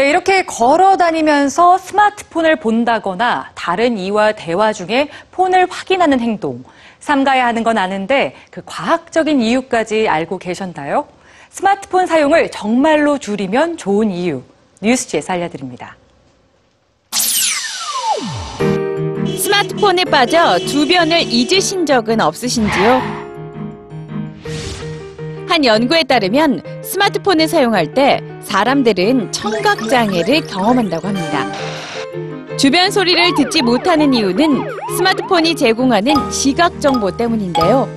네, 이렇게 걸어 다니면서 스마트폰을 본다거나 다른 이와 대화 중에 폰을 확인하는 행동. 삼가야 하는 건 아는데 그 과학적인 이유까지 알고 계셨나요? 스마트폰 사용을 정말로 줄이면 좋은 이유. 뉴스지에서 알려드립니다. 스마트폰에 빠져 주변을 잊으신 적은 없으신지요? 한 연구에 따르면 스마트폰을 사용할 때 사람들은 청각장애를 경험한다고 합니다. 주변 소리를 듣지 못하는 이유는 스마트폰이 제공하는 시각 정보 때문인데요.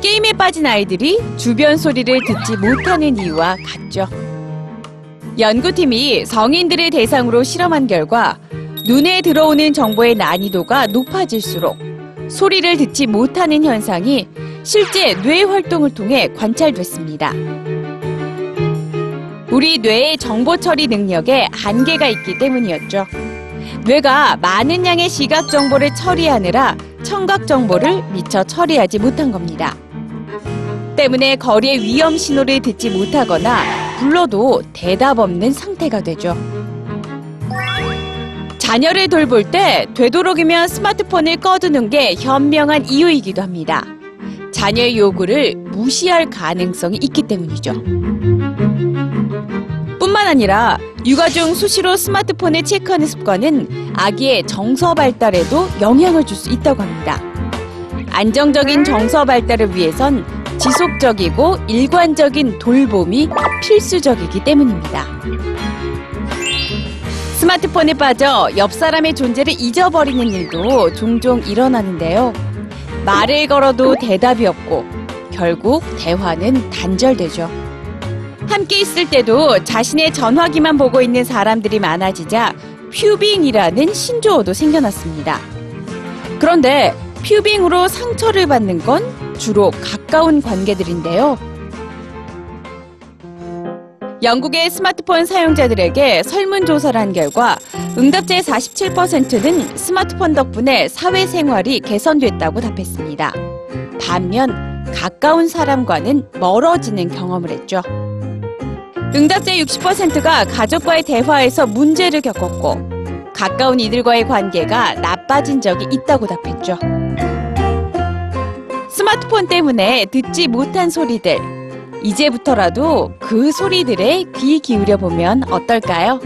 게임에 빠진 아이들이 주변 소리를 듣지 못하는 이유와 같죠. 연구팀이 성인들을 대상으로 실험한 결과 눈에 들어오는 정보의 난이도가 높아질수록 소리를 듣지 못하는 현상이 실제 뇌 활동을 통해 관찰됐습니다. 우리 뇌의 정보 처리 능력에 한계가 있기 때문이었죠. 뇌가 많은 양의 시각 정보를 처리하느라 청각 정보를 미처 처리하지 못한 겁니다. 때문에 거리의 위험 신호를 듣지 못하거나 불러도 대답 없는 상태가 되죠. 자녀를 돌볼 때 되도록이면 스마트폰을 꺼두는 게 현명한 이유이기도 합니다. 자녀의 요구를 무시할 가능성이 있기 때문이죠. 뿐만 아니라 육아 중 수시로 스마트폰을 체크하는 습관은 아기의 정서 발달에도 영향을 줄 수 있다고 합니다. 안정적인 정서 발달을 위해선 지속적이고 일관적인 돌봄이 필수적이기 때문입니다. 스마트폰에 빠져 옆 사람의 존재를 잊어버리는 일도 종종 일어나는데요. 말을 걸어도 대답이 없고 결국 대화는 단절되죠. 함께 있을 때도 자신의 전화기만 보고 있는 사람들이 많아지자 퓨빙이라는 신조어도 생겨났습니다. 그런데 퓨빙으로 상처를 받는 건 주로 가까운 관계들인데요. 영국의 스마트폰 사용자들에게 설문조사를 한 결과 응답자의 47%는 스마트폰 덕분에 사회생활이 개선됐다고 답했습니다. 반면 가까운 사람과는 멀어지는 경험을 했죠. 응답자의 60%가 가족과의 대화에서 문제를 겪었고 가까운 이들과의 관계가 나빠진 적이 있다고 답했죠. 스마트폰 때문에 듣지 못한 소리들, 이제부터라도 그 소리들에 귀 기울여 보면 어떨까요?